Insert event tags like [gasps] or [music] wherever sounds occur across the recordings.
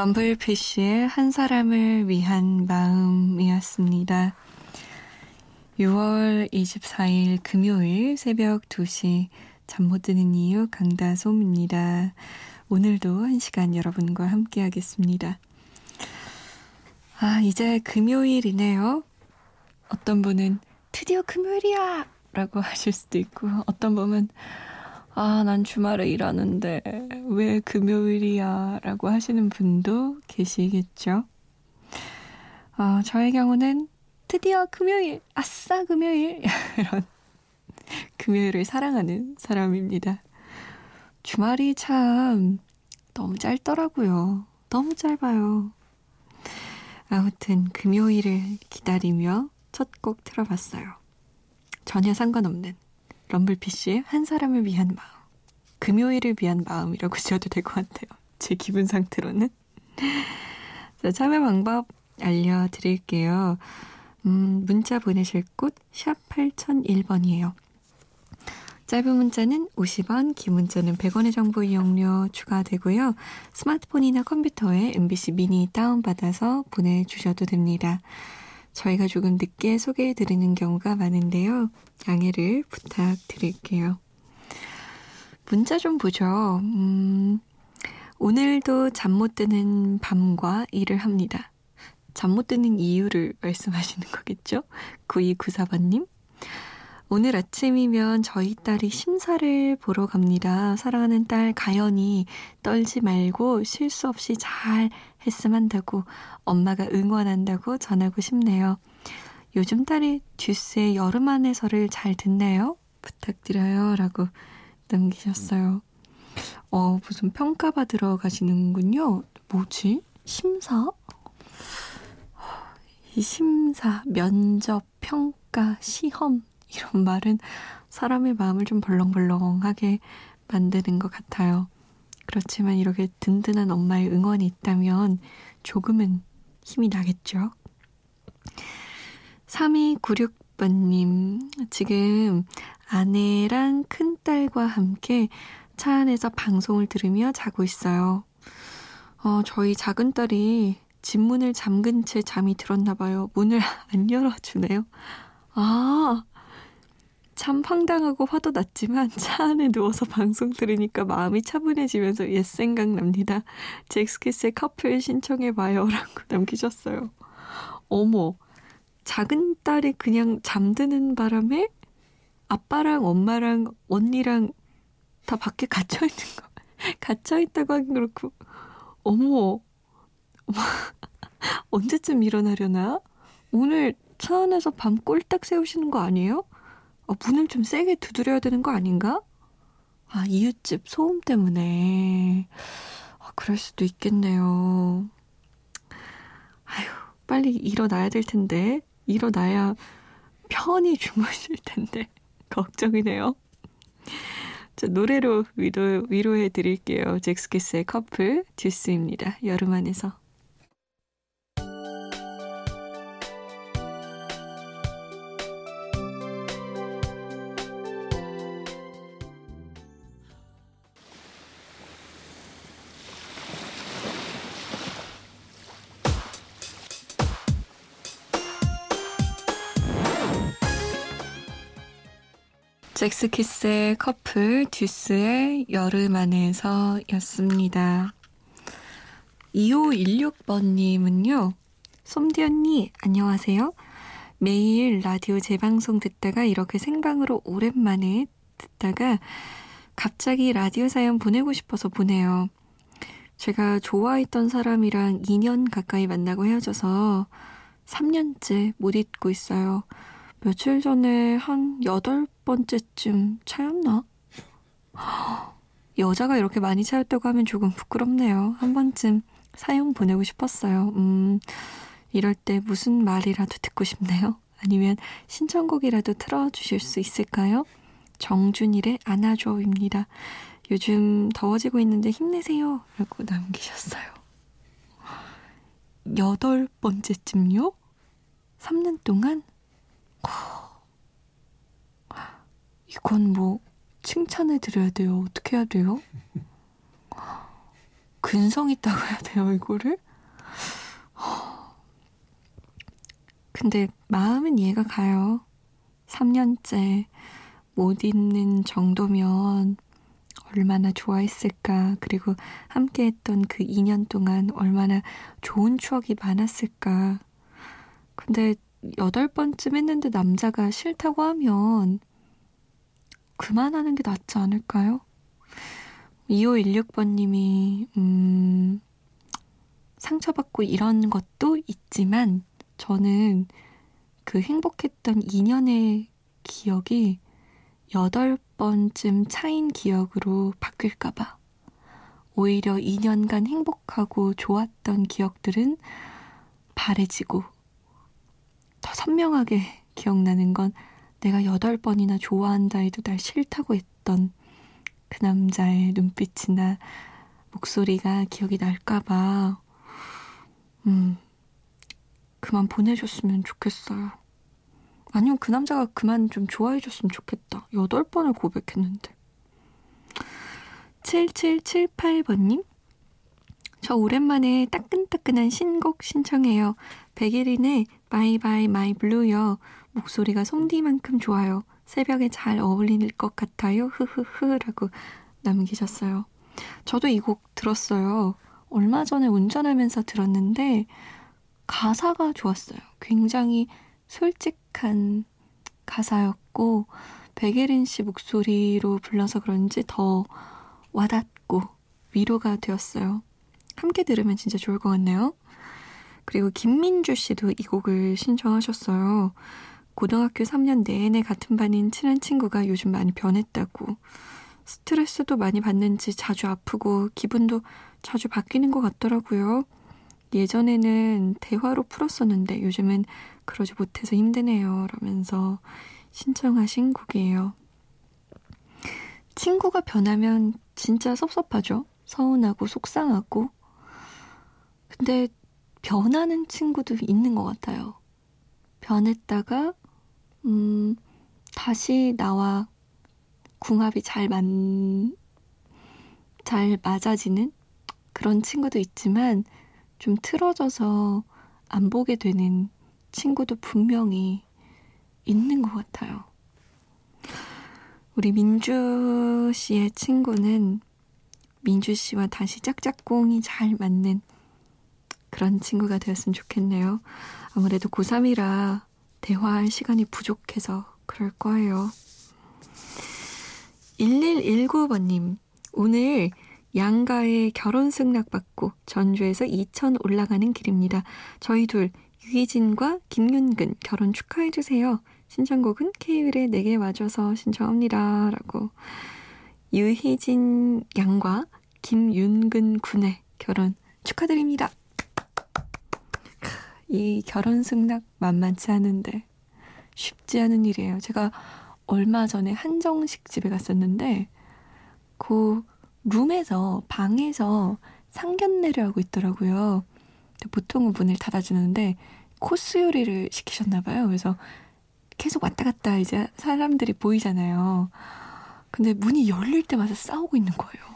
럼블피쉬의 한 사람을 위한 마음이었습니다. 6월 24일 금요일 새벽 2시 잠 못 드는 이유 강다솜입니다. 오늘도 한 시간 여러분과 함께 하겠습니다. 아, 이제 금요일이네요. 어떤 분은 드디어 금요일이야! 라고 하실 수도 있고, 어떤 분은 아, 난 주말에 일하는데 왜 금요일이야? 라고 하시는 분도 계시겠죠. 어, 저의 경우는 드디어 금요일, 아싸 금요일 [laughs] 이런 금요일을 사랑하는 사람입니다. 주말이 참 너무 짧더라고요. 너무 짧아요. 아무튼 금요일을 기다리며 첫 곡 틀어봤어요. 전혀 상관없는 럼블피쉬의 한 사람을 위한 마음. 금요일을 위한 마음이라고 [laughs] 지어도 될 것 같아요. 제 기분 상태로는. [laughs] 자, 참여 방법 알려드릴게요. 음, 문자 보내실 곳, 샵 8001번이에요. 짧은 문자는 50원, 긴 문자는 100원의 정보 이용료 추가되고요. 스마트폰이나 컴퓨터에 MBC 미니 다운받아서 보내주셔도 됩니다. 저희가 조금 늦게 소개해 드리는 경우가 많은데요. 양해를 부탁드릴게요. 문자 좀 보죠. 음, 오늘도 잠 못 드는 밤과 일을 합니다. 잠 못 드는 이유를 말씀하시는 거겠죠? 9294번님. 오늘 아침이면 저희 딸이 심사를 보러 갑니다. 사랑하는 딸 가연이 떨지 말고 실수 없이 잘 한다고 엄마가 응원한다고 전하고 싶네요. 요즘 딸이 듀스의 여름 안에서를 잘 듣나요? 부탁드려요. 라고 남기셨어요. 어, 무슨 평가받으러 가시는군요. 뭐지? 심사? 이 심사, 면접, 평가, 시험 이런 말은 사람의 마음을 좀 벌렁벌렁하게 만드는 것 같아요. 그렇지만 이렇게 든든한 엄마의 응원이 있다면 조금은 힘이 나겠죠. 3296번님, 지금 아내랑 큰딸과 함께 차 안에서 방송을 들으며 자고 있어요. 어, 저희 작은 딸이 집 문을 잠근 채 잠이 들었나 봐요. 문을 [laughs] 안 열어주네요. 아, 참 황당하고 화도 났지만 [laughs] 차 안에 누워서 방송 들으니까 마음이 차분해지면서 옛 생각납니다. 잭스키스의 커플 신청해봐요. 라고 [laughs] 남기셨어요. 어머, 작은 딸이 그냥 잠드는 바람에 아빠랑 엄마랑 언니랑 다 밖에 갇혀있는 거. [laughs] 갇혀있다고 하긴 그렇고. 어머, 언제쯤 일어나려나? 오늘 차 안에서 밤 꼴딱 세우시는 거 아니에요? 어, 문을 좀 세게 두드려야 되는 거 아닌가? 아, 이웃집 소음 때문에. 아, 그럴 수도 있겠네요. 아휴, 빨리 일어나야 될 텐데. 일어나야 편히 주무실 텐데. [laughs] 걱정이네요. 자, 노래로 위로, 위로해 드릴게요. 잭스키스의 커플, 듀스입니다. 여름 안에서. 잭스키스의 커플, 듀스의 여름 안에서 였습니다. 2516번님은요, 솜디 언니, 안녕하세요. 매일 라디오 재방송 듣다가 이렇게 생방으로 오랜만에 듣다가 갑자기 라디오 사연 보내고 싶어서 보내요. 제가 좋아했던 사람이랑 2년 가까이 만나고 헤어져서 3년째 못 잊고 있어요. 며칠 전에 한 여덟 번째쯤 차였나? [gasps] 여자가 이렇게 많이 차였다고 하면 조금 부끄럽네요. 한 번쯤 사연 보내고 싶었어요. 음, 이럴 때 무슨 말이라도 듣고 싶네요. 아니면 신청곡이라도 틀어주실 수 있을까요? 정준일의 안아줘입니다. 요즘 더워지고 있는데 힘내세요. 라고 남기셨어요. 여덟 번째쯤요? 3년 동안? 이건 뭐, 칭찬해 드려야 돼요. 어떻게 해야 돼요? 근성 있다고 해야 돼요, 이거를? 근데 마음은 이해가 가요. 3년째 못 있는 정도면 얼마나 좋아했을까. 그리고 함께 했던 그 2년 동안 얼마나 좋은 추억이 많았을까. 근데 여덟 번쯤 했는데 남자가 싫다고 하면 그만하는 게 낫지 않을까요? 2516번님이, 음, 상처받고 이런 것도 있지만, 저는 그 행복했던 2년의 기억이 8번쯤 차인 기억으로 바뀔까봐. 오히려 2년간 행복하고 좋았던 기억들은 바래지고 더 선명하게 기억나는 건 내가 8번이나 좋아한다 해도 날 싫다고 했던 그 남자의 눈빛이나 목소리가 기억이 날까봐, 음, 그만 보내줬으면 좋겠어요. 아니면 그 남자가 그만 좀 좋아해줬으면 좋겠다. 여덟 번을 고백했는데. 7778번님? 저 오랜만에 따끈따끈한 신곡 신청해요. 백예린의 Bye Bye My Blue요. 목소리가 솜디만큼 좋아요. 새벽에 잘 어울릴 것 같아요. 흐흐흐라고 남기셨어요. 저도 이 곡 들었어요. 얼마 전에 운전하면서 들었는데 가사가 좋았어요. 굉장히 솔직한 가사였고 백예린 씨 목소리로 불러서 그런지 더 와닿고 위로가 되었어요. 함께 들으면 진짜 좋을 것 같네요. 그리고 김민주 씨도 이 곡을 신청하셨어요. 고등학교 3년 내내 같은 반인 친한 친구가 요즘 많이 변했다고. 스트레스도 많이 받는지 자주 아프고 기분도 자주 바뀌는 것 같더라고요. 예전에는 대화로 풀었었는데 요즘은 그러지 못해서 힘드네요. 라면서 신청하신 곡이에요. 친구가 변하면 진짜 섭섭하죠? 서운하고 속상하고. 근데 변하는 친구도 있는 것 같아요. 변했다가, 음, 다시 나와 궁합이 잘 맞, 잘 맞아지는 그런 친구도 있지만, 좀 틀어져서 안 보게 되는 친구도 분명히 있는 것 같아요. 우리 민주 씨의 친구는 민주 씨와 다시 짝짝꿍이 잘 맞는 그런 친구가 되었으면 좋겠네요. 아무래도 고3이라 대화할 시간이 부족해서 그럴 거예요. 1119번님, 오늘 양가의 결혼 승낙 받고 전주에서 이천 올라가는 길입니다. 저희 둘 유희진과 김윤근 결혼 축하해 주세요. 신청곡은 케이윌의 내게 와줘서 신청합니다. 라고 유희진 양과 김윤근 군의 결혼 축하드립니다. 이 결혼 승낙 만만치 않은데 쉽지 않은 일이에요. 제가 얼마 전에 한정식 집에 갔었는데 그 룸에서 방에서 상견례를 하고 있더라고요. 보통은 문을 닫아주는데 코스 요리를 시키셨나 봐요. 그래서 계속 왔다 갔다 이제 사람들이 보이잖아요. 근데 문이 열릴 때마다 싸우고 있는 거예요.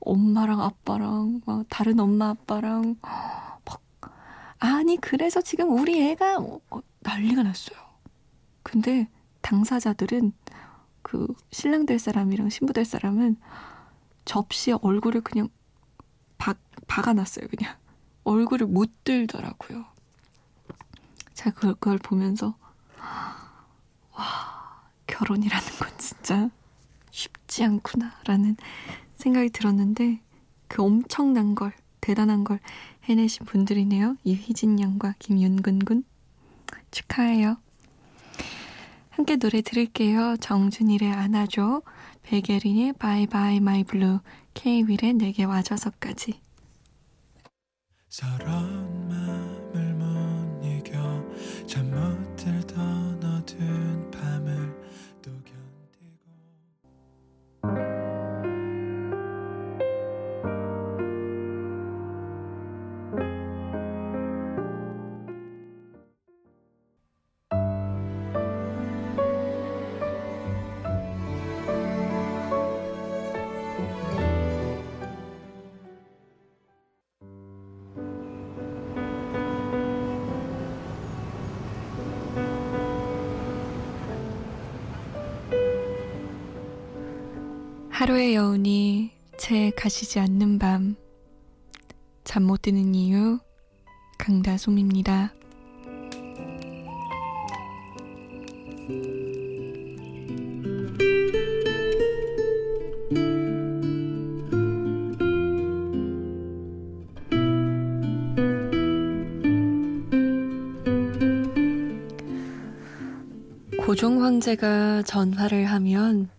엄마랑 아빠랑 막 다른 엄마 아빠랑 막 아니 그래서 지금 우리 애가 어, 난리가 났어요. 근데 당사자들은 그 신랑 될 사람이랑 신부 될 사람은 접시에 얼굴을 그냥 박, 박아놨어요. 그냥 얼굴을 못 들더라고요. 제가 그걸, 그걸 보면서 와 결혼이라는 건 진짜 쉽지 않구나라는 생각이 들었는데 그 엄청난 걸 대단한 걸 해내신 분들이네요. 이휘진 양과 김윤근 군 축하해요. 함께 노래 들을게요. 정준일의 안아줘. 백예린의 Bye Bye My Blue, 케이윌의 내게 와줘서까지. 서러운 마음을 못 이겨 잠못 들던 하루의 여운이 채 가시지 않는 밤. 잠 못 드는 이유, 강다솜입니다. 고종 황제가 전화를 하면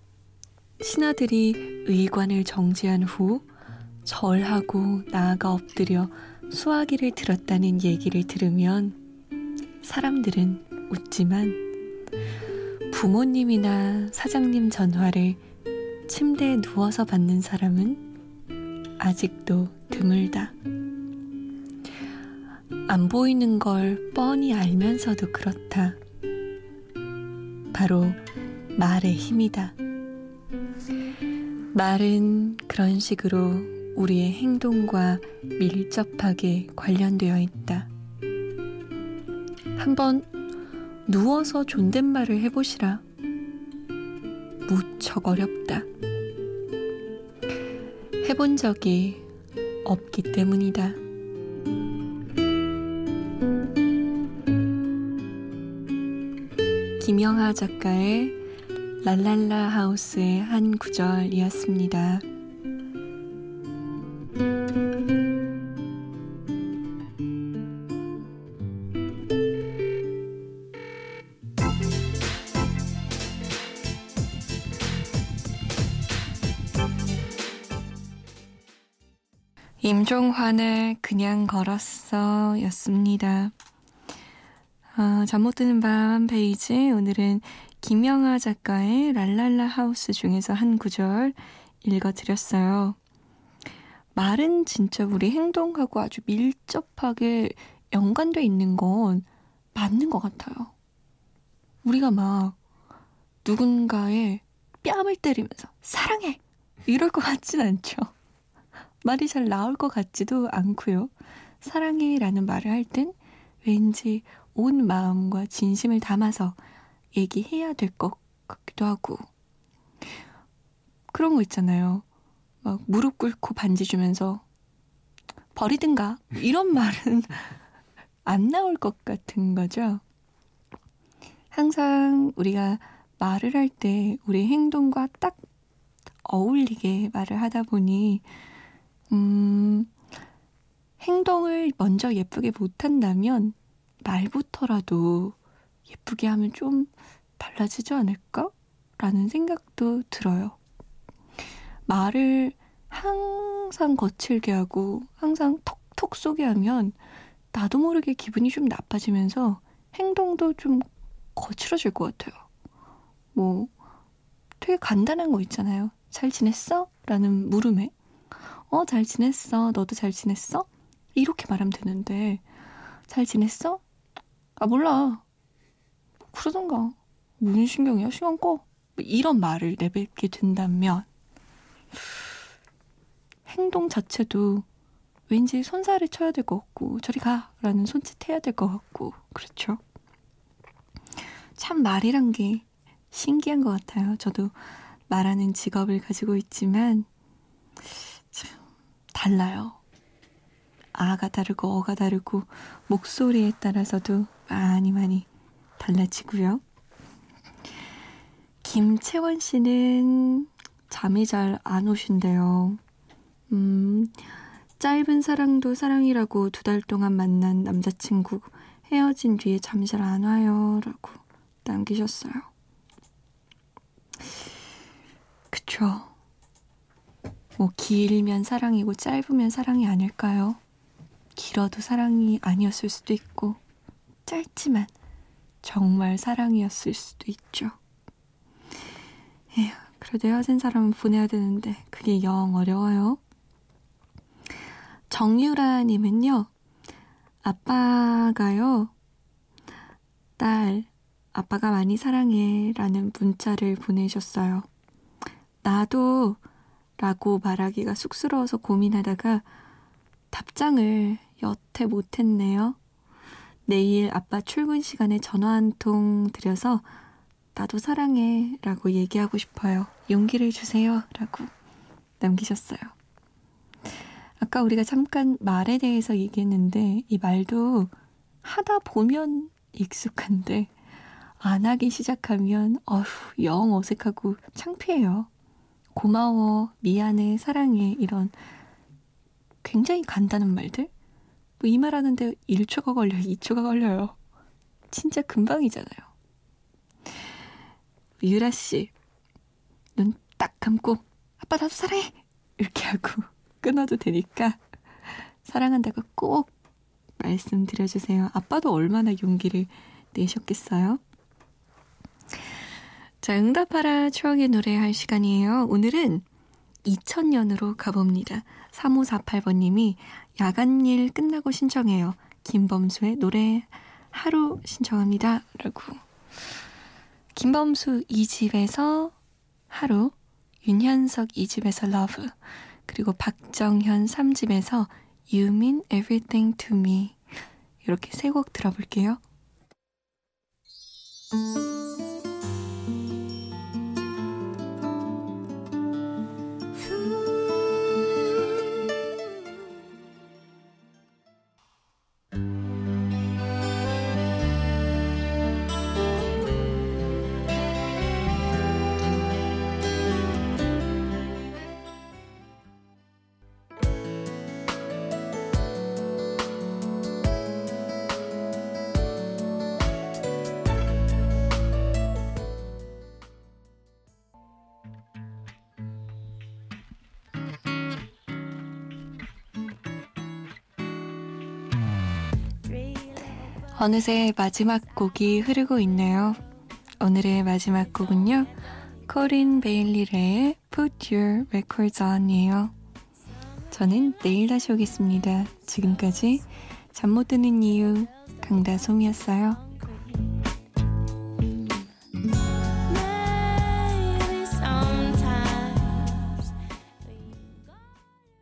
신하들이 의관을 정지한 후 절하고 나아가 엎드려 수화기를 들었다는 얘기를 들으면 사람들은 웃지만 부모님이나 사장님 전화를 침대에 누워서 받는 사람은 아직도 드물다. 안 보이는 걸 뻔히 알면서도 그렇다. 바로 말의 힘이다. 말은 그런 식으로 우리의 행동과 밀접하게 관련되어 있다. 한번 누워서 존댓말을 해보시라. 무척 어렵다. 해본 적이 없기 때문이다. 김영하 작가의 랄랄라 하우스의 한 구절이었습니다. 임종환을 그냥 걸었어 였습니다. 아, 잠못 드는 밤 페이지 오늘은 김영하 작가의 랄랄라 하우스 중에서 한 구절 읽어드렸어요. 말은 진짜 우리 행동하고 아주 밀접하게 연관돼 있는 건 맞는 것 같아요. 우리가 막 누군가의 뺨을 때리면서 사랑해! 이럴 것 같진 않죠. 말이 잘 나올 것 같지도 않고요. 사랑해 라는 말을 할 땐 왠지 온 마음과 진심을 담아서 얘기해야 될 것 같기도 하고. 그런 거 있잖아요. 막 무릎 꿇고 반지 주면서 버리든가 이런 [laughs] 말은 안 나올 것 같은 거죠. 항상 우리가 말을 할 때 우리 행동과 딱 어울리게 말을 하다 보니 음 행동을 먼저 예쁘게 못한다면 말부터라도 예쁘게 하면 좀 달라지지 않을까? 라는 생각도 들어요. 말을 항상 거칠게 하고 항상 톡톡 쏘게 하면 나도 모르게 기분이 좀 나빠지면서 행동도 좀 거칠어질 것 같아요. 뭐 되게 간단한 거 있잖아요. 잘 지냈어? 라는 물음에 어, 잘 지냈어. 너도 잘 지냈어? 이렇게 말하면 되는데 잘 지냈어? 아, 몰라. 그러던가. 무슨 신경이야? 신경 꺼. 뭐 이런 말을 내뱉게 된다면 행동 자체도 왠지 손살을 쳐야 될 것 같고 저리 가라는 손짓 해야 될 것 같고 그렇죠. 참 말이란 게 신기한 것 같아요. 저도 말하는 직업을 가지고 있지만 참 달라요. 아가 다르고 어가 다르고 목소리에 따라서도 많이 많이 달라지고요. 김채원 씨는 잠이 잘 안 오신대요. 음, 짧은 사랑도 사랑이라고 두 달 동안 만난 남자친구 헤어진 뒤에 잠이 잘 안 와요. 라고 남기셨어요. 그쵸. 뭐 길면 사랑이고 짧으면 사랑이 아닐까요? 길어도 사랑이 아니었을 수도 있고 짧지만 정말 사랑이었을 수도 있죠. 에휴, 그래도 헤어진 사람은 보내야 되는데 그게 영 어려워요. 정유라님은요, 아빠가요, 딸, 아빠가 많이 사랑해 라는 문자를 보내셨어요. 나도 라고 말하기가 쑥스러워서 고민하다가 답장을 여태 못했네요. 내일 아빠 출근 시간에 전화 한 통 드려서 나도 사랑해 라고 얘기하고 싶어요. 용기를 주세요 라고 남기셨어요. 아까 우리가 잠깐 말에 대해서 얘기했는데 이 말도 하다 보면 익숙한데 안 하기 시작하면 어휴 영 어색하고 창피해요. 고마워, 미안해, 사랑해 이런 굉장히 간단한 말들 뭐 이 말 하는데 1초가 걸려요, 2초가 걸려요. 진짜 금방이잖아요. 유라 씨, 눈 딱 감고 아빠 나도 사랑해 이렇게 하고 [laughs] 끊어도 되니까 사랑한다고 꼭 말씀드려주세요. 아빠도 얼마나 용기를 내셨겠어요? 자, 응답하라 추억의 노래 할 시간이에요. 오늘은 2000년으로 가봅니다. 3548번님이 야간 일 끝나고 신청해요. 김범수의 노래 하루 신청합니다. 라고. 김범수 2집에서 하루, 윤현석 2집에서 Love, 그리고 박정현 3집에서 You Mean Everything to Me. 이렇게 세 곡 들어볼게요. 어느새 마지막 곡이 흐르고 있네요. 오늘의 마지막 곡은요. 코린 베일리의 Put Your Records On이에요. 저는 내일 다시 오겠습니다. 지금까지 잠 못 드는 이유 강다솜이었어요.